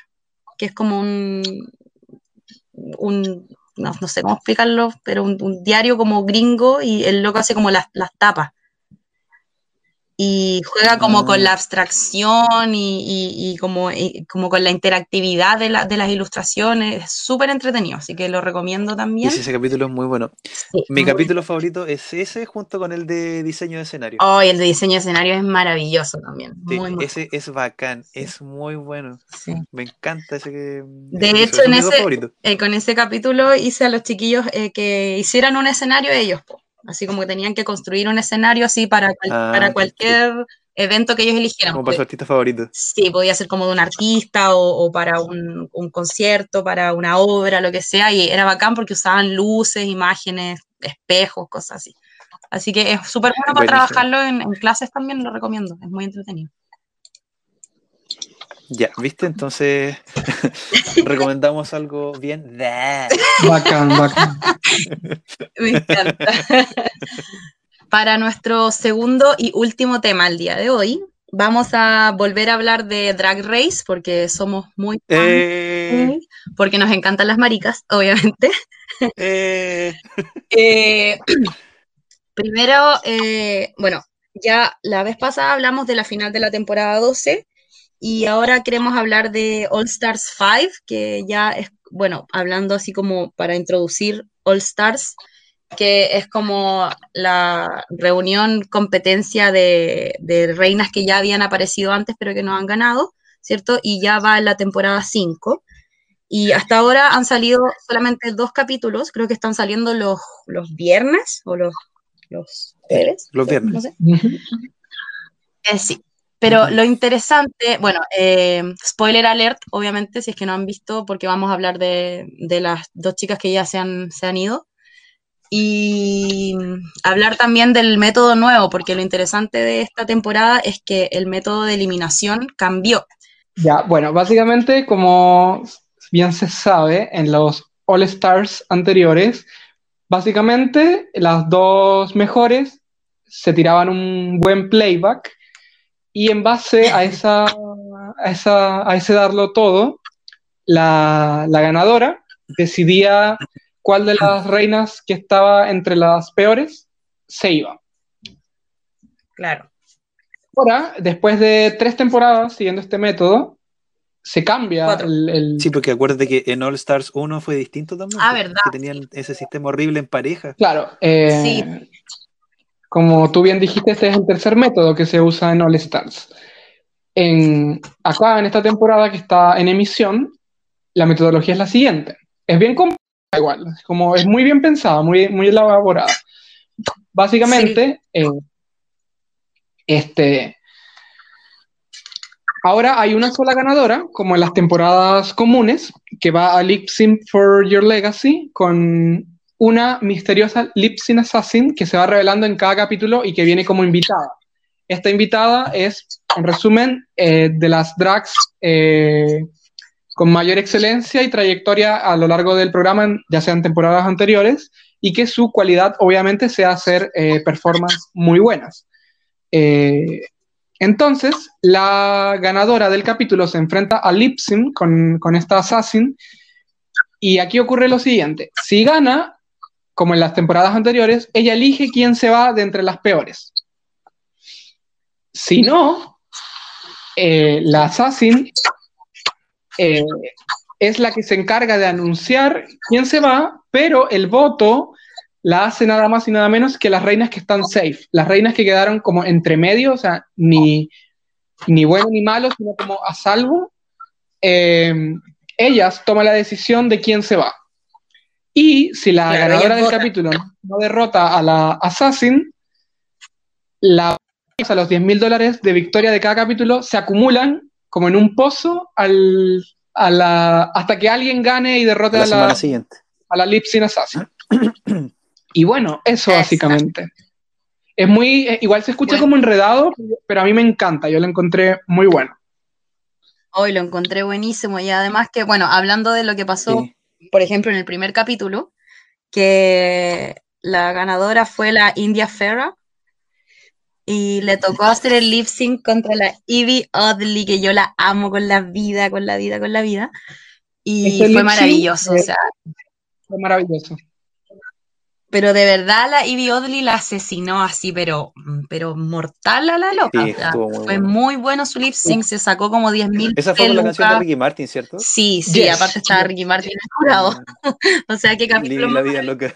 que es como un, un no, no sé cómo explicarlo, pero un, un diario como gringo y el loco hace como las, las tapas. Y juega como con Ah. la abstracción y, y- y como, y como con la interactividad de, la- de las ilustraciones. Es súper entretenido, así que lo recomiendo también. sí, ese capítulo es muy bueno. Sí, Mi muy- capítulo favorito es ese junto con el de diseño de escenario. Oh, y el de diseño de escenario es maravilloso también. Sí, Muy, muy ese es bacán, es muy bueno. sí. Me encanta ese que. De ese hecho, en ese-. Eh, con ese capítulo hice a los chiquillos eh, que hicieran un escenario ellos, po. Así como que tenían que construir un escenario así para, cual- Ah, para cualquier evento que ellos eligieran. Como para su artista favorito. Sí, podía ser como de un artista o, o para un, un concierto, para una obra, lo que sea, y era bacán porque usaban luces, imágenes, espejos, cosas así. Así que es súper bueno para Buenísimo. trabajarlo en, en clases también, lo recomiendo, es muy entretenido. Ya, ¿viste? Entonces recomendamos algo bien. de- Bacán, bacán. Me encanta. para nuestro segundo y último tema el día de hoy, vamos a volver a hablar de Drag Race porque somos muy Eh, porque nos encantan las maricas, obviamente. eh, Eh, primero, eh, bueno, ya la vez pasada hablamos de la final de la temporada 12 y ahora queremos hablar de All Stars 5, que ya es, bueno, hablando así como para introducir All Stars, que es como la reunión, competencia de, de reinas que ya habían aparecido antes pero que no han ganado, ¿cierto? Y ya va en la temporada 5. Y hasta ahora han salido solamente dos capítulos, creo que están saliendo los, los viernes o los, los jueves. Los viernes. no sé. Eh, sí, pero lo interesante, bueno, eh, spoiler alert, obviamente, si es que no han visto, porque vamos a hablar de, de las dos chicas que ya se han, se han ido. Y hablar también del método nuevo, porque lo interesante de esta temporada es que el método de eliminación cambió. Ya, bueno, básicamente, como bien se sabe, en los All Stars anteriores, básicamente las dos mejores se tiraban un buen playback y en base a, esa, a, esa, a ese darlo todo, la, la ganadora decidía cuál de las reinas que estaba entre las peores se iba. Claro. Ahora, después de tres temporadas siguiendo este método, se cambia el, el- Sí, porque acuérdate que en All Stars 1 fue distinto también. Ah, verdad. Que tenían ese sistema horrible en pareja. Claro, eh, Sí. Como tú bien dijiste, este es el tercer método que se usa en All Stars. En, acá, en esta temporada que está en emisión, la metodología es la siguiente. Es bien compleja igual, como, es muy bien pensada, muy, muy elaborada. Básicamente, eh, este, ahora hay una sola ganadora, como en las temporadas comunes, que va a Lip Sync for Your Legacy con una misteriosa Lip Sync Assassin que se va revelando en cada capítulo y que viene como invitada. Esta invitada es, en resumen, eh, de las drags eh, con mayor excelencia y trayectoria a lo largo del programa, ya sean temporadas anteriores, y que su cualidad obviamente sea hacer eh, performances muy buenas. Eh, entonces, la ganadora del capítulo se enfrenta a Lip Sync con, con esta Assassin, y aquí ocurre lo siguiente: si gana, como en las temporadas anteriores, ella elige quién se va de entre las peores. Si no, eh, la Assassin eh, es la que se encarga de anunciar quién se va, pero el voto la hace nada más y nada menos que las reinas que están safe, las reinas que quedaron como entre medio, o sea, ni, ni bueno ni malo, sino como a salvo. Eh, ellas toman la decisión de quién se va. Y si la Claro, ganadora del capítulo no derrota a la Assassin, la, sea, los 10 mil dólares de victoria de cada capítulo se acumulan como en un pozo al, a la, hasta que alguien gane y derrote La a la, siguiente. a la Lip Sync Assassin. y bueno, eso Exacto. básicamente. Es muy, eh, igual se escucha Bueno. como enredado, pero a mí me encanta, yo lo encontré muy bueno. Hoy lo encontré buenísimo y además que, bueno, hablando de lo que pasó, Sí. Por ejemplo, en el primer capítulo, que la ganadora fue la India Ferra y le tocó hacer el lip sync contra la Evie Oddly, que yo la amo con la vida, con la vida, con la vida. Y fue maravilloso, o sea, Fue maravilloso. Pero de verdad la Evie Oddly la asesinó así, pero, pero mortal a la loca. Sí, o sea, estuvo muy fue bueno. muy bueno su lip sync, se sacó como 10.000 Esa fue la canción de. Ricky Martin, ¿cierto? Sí, sí, Yes. aparte estaba Ricky Martin jurado. O sea, qué capítulo Living la más vida loca.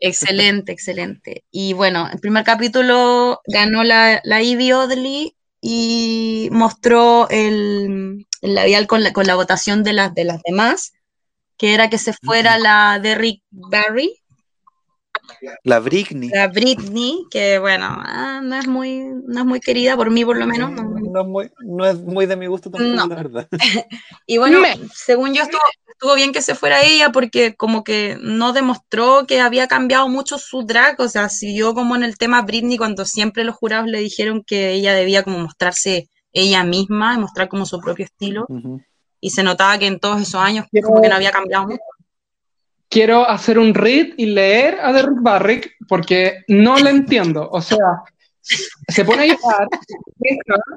Excelente, excelente. Y bueno, el primer capítulo ganó la, la Ivy Oddly y mostró el, el labial con la, con la votación de las, de las demás, que era que se fuera la Derrick Barry, La Britney. la Britney, que bueno, ah, no es muy, no es muy querida por mí por lo menos. no- No, es muy, no es muy de mi gusto tampoco, No. la verdad. Y bueno, Me. según yo estuvo, estuvo bien que se fuera ella porque como que no demostró que había cambiado mucho su drag, o sea, siguió como en el tema Britney cuando siempre los jurados le dijeron que ella debía como mostrarse ella misma y mostrar como su propio estilo y se notaba que en todos esos años como que no había cambiado mucho. Quiero hacer un read y leer a Derrick Barrick porque no lo entiendo. O sea, se pone a llorar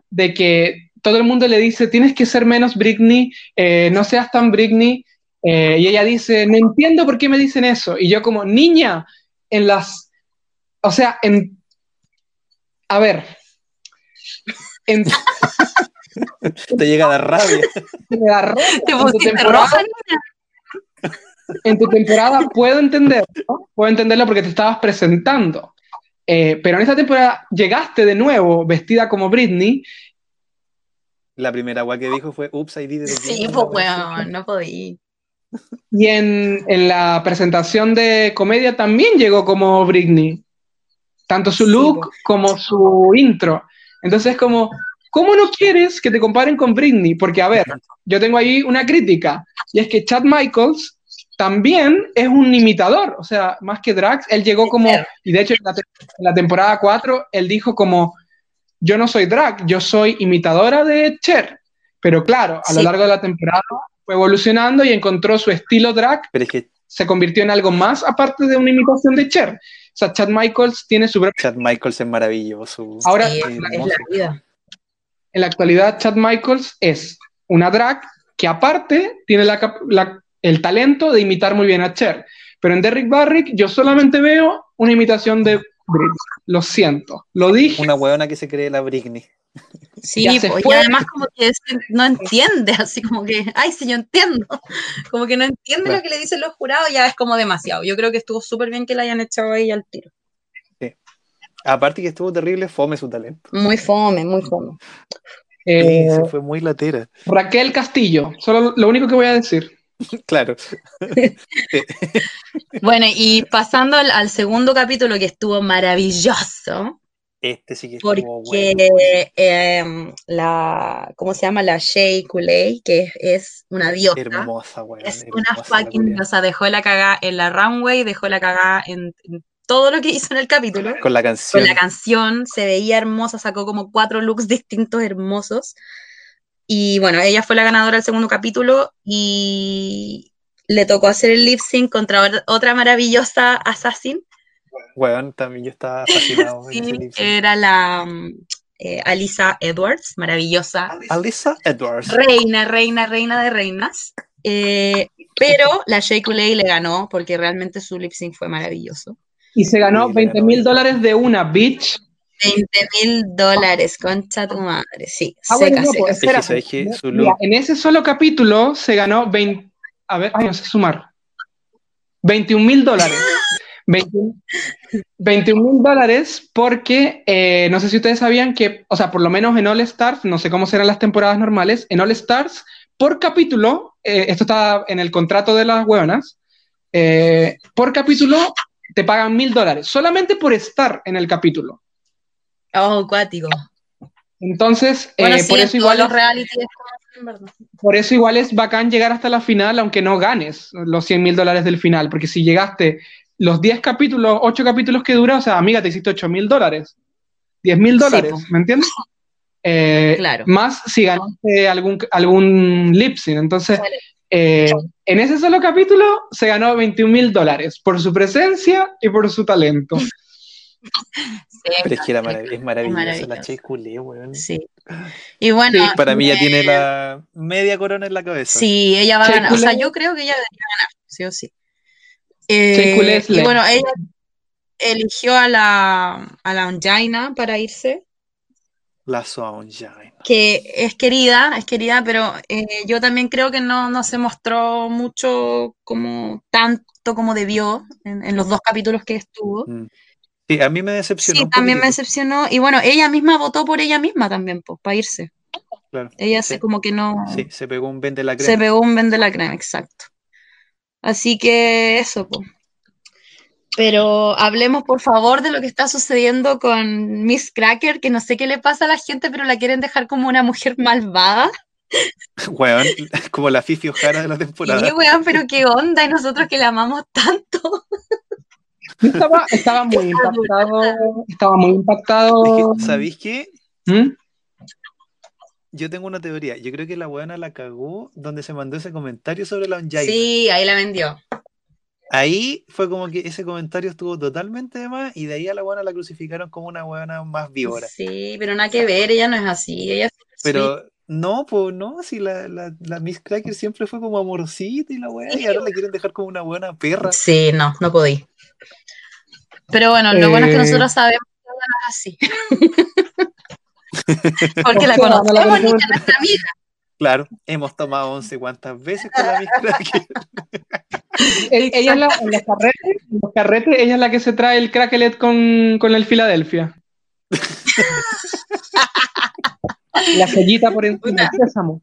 de que todo el mundo le dice, tienes que ser menos Britney, eh, no seas tan Britney. eh, y ella dice, no entiendo por qué me dicen eso. Y yo como, niña, en las... O sea, en... A ver. En, Te llega la rabia. me da rabia. Te pusiste temporada- roja, niña. En tu temporada puedo entenderlo, puedo entenderlo porque te estabas presentando. Eh, pero en esta temporada llegaste de nuevo vestida como Britney La primera agua que dijo fue, ups, I did it again". Sí, pues weón, no podí. y en, en la presentación de comedia también llegó como Britney. Tanto su Sí, look como su intro. Entonces, como, ¿cómo no quieres que te comparen con Britney? Porque, a ver, yo tengo ahí una crítica, y es que Chad Michaels también es un imitador, o sea, más que Drax, él llegó como, y de hecho en la, te- en la temporada 4, él dijo como, yo no soy Drax, yo soy imitadora de Cher, pero claro, a lo Sí. largo de la temporada fue evolucionando y encontró su estilo Drax, Pero es que se convirtió en algo más aparte de una imitación de Cher. O sea, Chad Michaels tiene su propia... Chad Michaels es maravilloso. Ahora, Sí, es es la hermoso. vida. en la actualidad Chad Michaels es una drag que aparte tiene la la- el talento de imitar muy bien a Cher. Pero en Derrick Barrick yo solamente veo una imitación de Britney. Lo siento, lo dije. Una hueona que se cree la Britney. Sí, pues, y fue. además como que no entiende, así como que, ay, sí, yo entiendo. Como que no entiende Claro. lo que le dicen los jurados, ya es como demasiado. Yo creo que estuvo súper bien que la hayan echado ahí al tiro. Aparte que estuvo terrible, fome su talento. Muy fome, muy fome. Eh, Sí, se fue muy latera. Raquel Castillo, solo lo único que voy a decir. Claro. Bueno, y pasando al, al segundo capítulo que estuvo maravilloso, Este sí que porque estuvo bueno. em, la, ¿cómo se llama? La Shea Coulee, que es, una diosa. Hermosa, weón. Es hermosa una fucking diosa. Dejó la cagada en la runway, dejó la cagada en, en todo lo que hizo en el capítulo. Con la canción. Con la canción, se veía hermosa, sacó como cuatro looks distintos hermosos. Y bueno, ella fue la ganadora del segundo capítulo y le tocó hacer el lip sync contra otra maravillosa assassin. Weón, también yo estaba fascinado en ese era la eh, Alisa Edwards, maravillosa. Alyssa Edwards. Reina, reina, reina de reinas. Eh, pero la Shea Coulee le ganó porque realmente su lip sync fue maravilloso. Y se ganó Sí, le 20 ganó mil dólares de una, bitch. 20 mil dólares, concha tu madre. Sí, Ah, seca, bueno, seca, pues, en ese solo capítulo se ganó 20, a ver, ay, no sé sumar. 21 mil dólares. 21 mil dólares porque eh, no sé si ustedes sabían que, o sea, por lo menos en All Stars, no sé cómo serán las temporadas normales, en All Stars, por capítulo, eh, esto está en el contrato de las hueonas, eh, por capítulo te pagan mil dólares, solamente por estar en el capítulo. Oh, cuático. Entonces, Bueno, eh, sí, por, eso igual los reality por eso igual es bacán llegar hasta la final, aunque no ganes los 100 mil dólares del final, porque si llegaste los 10 capítulos, 8 capítulos que dura, o sea, amiga, te hiciste 8 mil dólares, 10 mil dólares. ¿me entiendes? Eh, Claro. Más si ganaste algún, algún lip sync. Entonces, eh, en ese solo capítulo se ganó 21 mil dólares por su presencia y por su talento. Pero es que era Seca, marav- es maravillosa la maravilloso. Che Culé, weón. Sí. Y bueno, Sí, Para mí ya eh, tiene la media corona en la cabeza. Sí, ella va a ganar. O sea, yo creo que ella debería ganar, sí o sí. Eh, es y bueno, ella eligió a la, a la Angina para irse, La Sunshine. que es querida, es querida, pero eh, yo también creo que no, no se mostró mucho como tanto como debió en, en los dos capítulos que estuvo. Mm. Sí, a mí me decepcionó. Sí, también me decepcionó. Y bueno, ella misma votó por ella misma también, pues, para irse. Claro. Ella Sí. se como que no Sí, se pegó un vende la se crema. pegó un vende la crema, exacto. Así que eso, pues. Pero hablemos por favor de lo que está sucediendo con Miss Cracker, que no sé qué le pasa a la gente, pero la quieren dejar como una mujer malvada. Weón, como la Fifi Ojara de la temporada. yo, weón, pero qué onda, y nosotros que la amamos tanto. Estaba, estaba muy impactado, estaba muy impactado. ¿Sabéis qué? ¿Mm? Yo tengo una teoría. Yo creo que la weona la cagó donde se mandó ese comentario sobre la Angina. Sí, ahí la vendió. Ahí fue como que ese comentario estuvo totalmente de más y de ahí a la buena la crucificaron como una buena más víbora. Sí, pero nada que ver, ella no es así. Ella es. Pero no, pues no, si la, la, la Miss Cracker siempre fue como amorosita y la weá, y ahora la quieren dejar como una buena perra. Sí, no, no podí. Pero bueno, lo bueno es que Eh. nosotros sabemos que ella no es así. Porque la conocemos conocemos. es nuestra amiga. Claro, hemos tomado once cuantas veces con la Miss Cracker. Ella es la, en los carretes, en los carretes, ella es la que se trae el cracklet con, con el Filadelfia. la sellita por encima, el sésamo.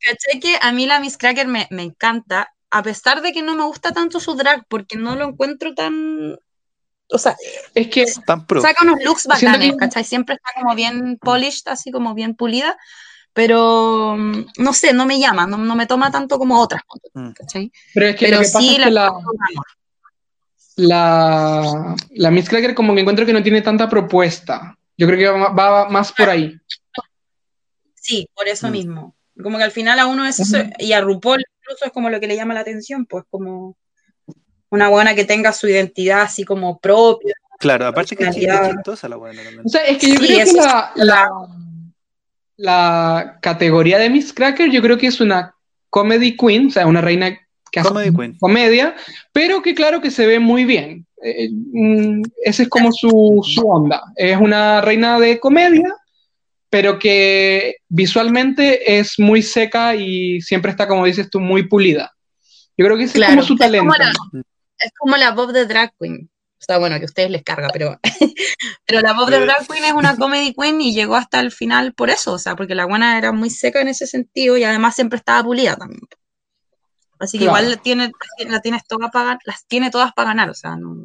¿Cachai que a mí la Miss Cracker me, me encanta, a pesar de que no me gusta tanto su drag, porque no lo encuentro tan... O sea, Es que Tan pro. saca unos looks bacanes, que- ¿cachai? Siempre está como bien polished, así como bien pulida, pero mm, no sé, no me llama, no, no me toma tanto como otras, Mm. ¿cachai? Pero es que Pero lo que pasa sí es la, que la, la, la Miss Cracker como que encuentro que no tiene tanta propuesta. Yo creo que va, va más por ahí. Sí, por eso Mm. mismo. Como que al final a uno eso, se- Ujú. y a RuPaul incluso es como lo que le llama la atención, pues como una buena que tenga su identidad así como propia. Claro, aparte que es es chistosa la buena también. O sea, es que yo Sí, creo que eso la, la, la categoría de Miss Cracker, yo creo que es una comedy queen, o sea, una reina que hace queen. comedia, pero que claro que se ve muy bien. Eh, mm, ese es como su, su onda. Es una reina de comedia, pero que visualmente es muy seca y siempre está, como dices tú, muy pulida. Yo creo que ese Claro, es como su es como talento. la- Es como la Bob de Drag Queen. O sea, bueno, que a ustedes les carga, pero, pero la Bob de. Drag Queen es una comedy queen y llegó hasta el final por eso, o sea, porque la buena era muy seca en ese sentido y además siempre estaba pulida también. Así que Claro. igual tiene, la tienes todas para, las tiene todas para ganar, o sea, no.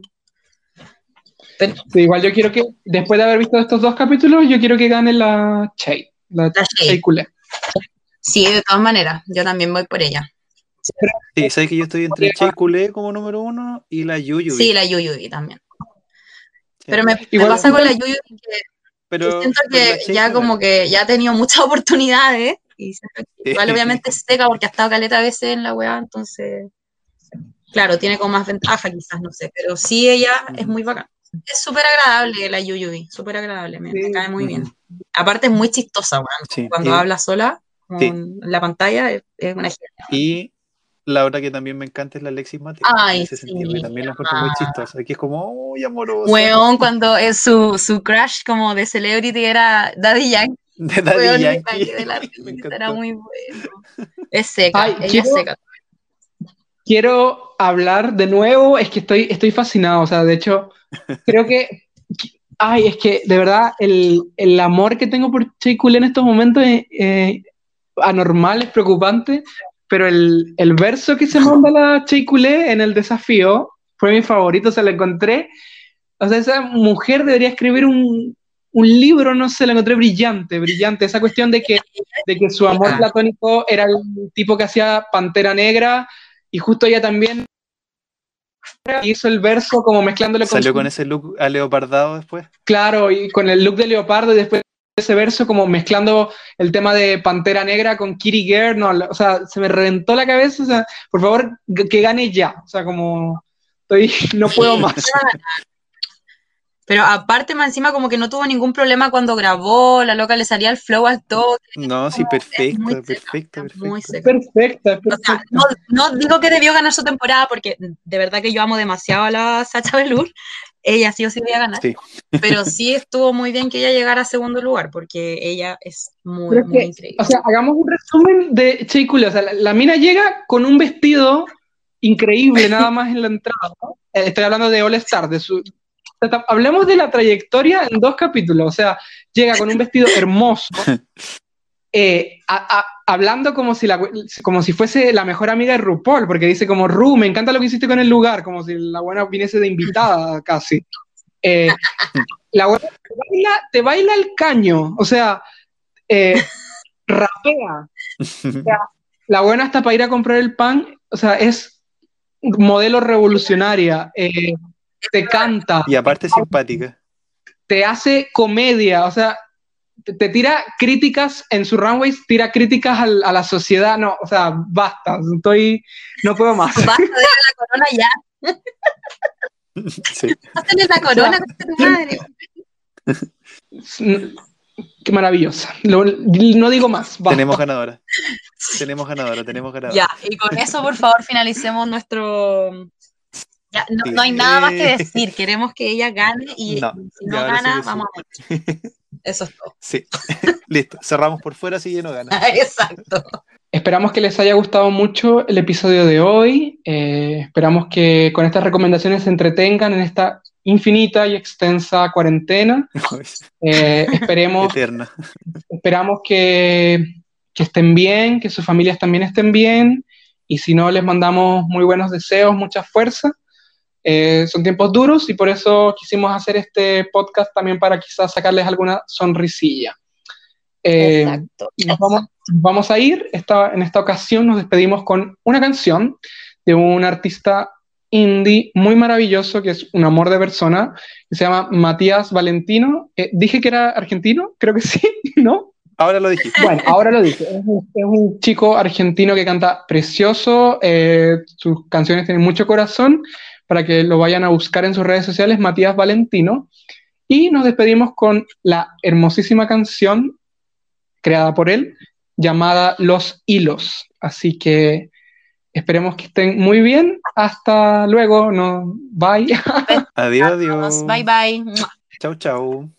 Pero, Sí, igual yo quiero que, después de haber visto estos dos capítulos, yo quiero que gane la Che, la, La Coulee. sí, de todas maneras, yo también voy por ella. Sí, sabes que yo estoy entre Che Culé como número uno y la Yuyu. Sí, la Yuyubi también. Pero me, me Igual- pasa con la Yuyubi que pero, Yo siento que ya como que ya ha tenido muchas oportunidades y siento que igual obviamente es seca porque ha estado caleta a veces en la weá, entonces claro, tiene como más ventaja quizás, no sé, pero sí ella es muy bacán. Es súper agradable la Yuyubi, súper agradable, me, me Sí. cae muy bien. Aparte es muy chistosa, weón. Sí, Cuando y- habla sola Sí. en la pantalla es, es una genia. Y la otra que también me encanta es la Alexis Mateo. Ay, en ese sentido, que sí. también la encuentro muy Ah. chistosa. Que es como muy amorosa. Weón, cuando es su, su crush como de celebrity era Daddy Yankee, De Daddy weón, Yankee. de la era muy bueno. Es seca, Ay, ella quiero- es seca. Quiero hablar de nuevo, es que estoy, estoy fascinado, o sea, de hecho, creo que, ay, es que de verdad el, el amor que tengo por Shea Coulee en estos momentos es eh, anormal, es preocupante, pero el, el verso que se manda la Shea Coulee en el desafío fue mi favorito, se lo encontré, o sea, esa mujer debería escribir un, un libro, no sé, lo encontré brillante, brillante, esa cuestión de que, de que su amor Ah. platónico era el tipo que hacía Pantera Negra, y justo ella también hizo el verso como mezclándolo con Salió su- con ese look aleopardado después. claro y con el look de leopardo y después ese verso como mezclando el tema de Pantera Negra con Kitty Girl, no, o sea, se me reventó la cabeza, o sea, por favor, que gane ya, o sea, como estoy, no puedo más. Pero aparte, más encima, como que no tuvo ningún problema cuando grabó, la loca le salía el flow al toque, No, sí, como- es perfecta, muy seca, perfecta, muy perfecta. seca. Perfecta, es O sea, perfecta. no, no digo que debió ganar su temporada, porque de verdad que yo amo demasiado a la Sacha Velour, ella sí o sí debía ganar, Sí. pero sí estuvo muy bien que ella llegara a segundo lugar, porque ella es muy, Pero es muy que, increíble. O sea, hagamos un resumen de Coulee. O sea, la, la mina llega con un vestido increíble nada más en la entrada. ¿no? Eh, Estoy hablando de All Star, de su... sea, Hablemos de la trayectoria en dos capítulos. O sea, llega con un vestido hermoso, eh, a- a- hablando como si, la, como si fuese la mejor amiga de RuPaul, porque dice como, Ru, me encanta lo que hiciste con el lugar, como si la buena viniese de invitada casi. Eh, la buena te baila, te baila el caño, o sea, eh, rapea. La buena hasta para ir a comprar el pan, o sea, es modelo revolucionaria, eh, te canta, Y aparte simpática. te hace comedia, o sea, te, te tira críticas en su runways, tira críticas al- a la sociedad, no, o sea, basta, estoy, no puedo más. Basta de la corona ya. Sí. Hazle la corona, concha tu madre. Qué maravillosa. Lo- no digo más. basta. Tenemos ganadora. Tenemos ganadora, tenemos ganadora. Ya, y con eso, por favor, finalicemos nuestro. Ya, no, no hay nada más que decir. Queremos que ella gane y No, si no gana, vamos a ver. Eso es todo. Sí. Listo. Cerramos por fuera si ella no gana. Exacto. Esperamos que les haya gustado mucho el episodio de hoy. Eh, esperamos que con estas recomendaciones se entretengan en esta infinita y extensa cuarentena. Eh, esperemos Eterna. Esperamos que, que estén bien, que sus familias también estén bien, y si no, les mandamos muy buenos deseos, mucha fuerza. Eh, son tiempos duros y por eso quisimos hacer este podcast también para quizás sacarles alguna sonrisilla. Eh, Exacto. nos vamos, nos vamos a ir. Esta, en esta ocasión nos despedimos con una canción de un artista indie muy maravilloso que es un amor de persona, que se llama Matías Valentino. Eh, dije que era argentino, creo que sí, ¿no? Ahora lo dijiste. Bueno, ahora lo dije. Es un, es un chico argentino que canta precioso, eh, sus canciones tienen mucho corazón, para que lo vayan a buscar en sus redes sociales, Matías Valentino. Y nos despedimos con la hermosísima canción creada por él, llamada Los Hilos. Así que esperemos que estén muy bien. Hasta luego. No, bye. Adiós, adiós. Bye bye. Chau, chau.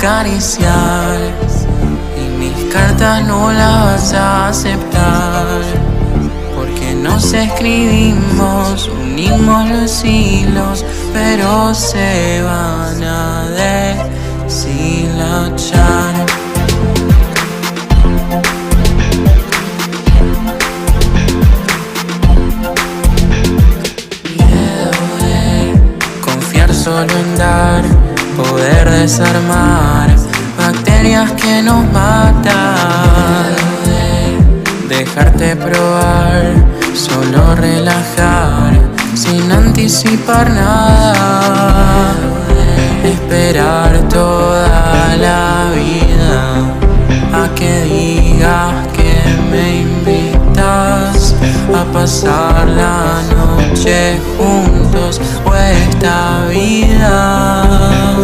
Acariciar y mis cartas no las vas a aceptar. Porque nos escribimos, unimos los hilos, pero se van a deshilachar. Solo en dar, poder desarmar bacterias que nos matan. De dejarte probar, solo relajar, sin anticipar nada. Esperar toda la pasar la noche juntos o esta vida.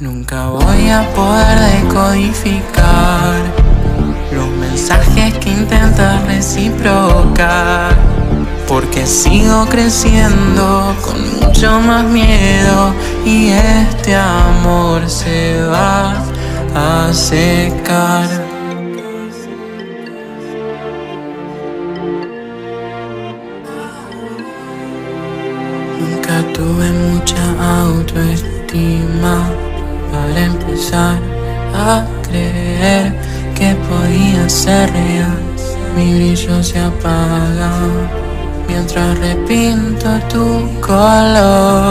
Nunca voy a poder decodificar los mensajes que intentas reciprocar. Porque sigo creciendo con mucho más miedo y este amor se va a secar. Autoestima para empezar a creer que podía ser real. Mi brillo se apaga mientras repinto tu color.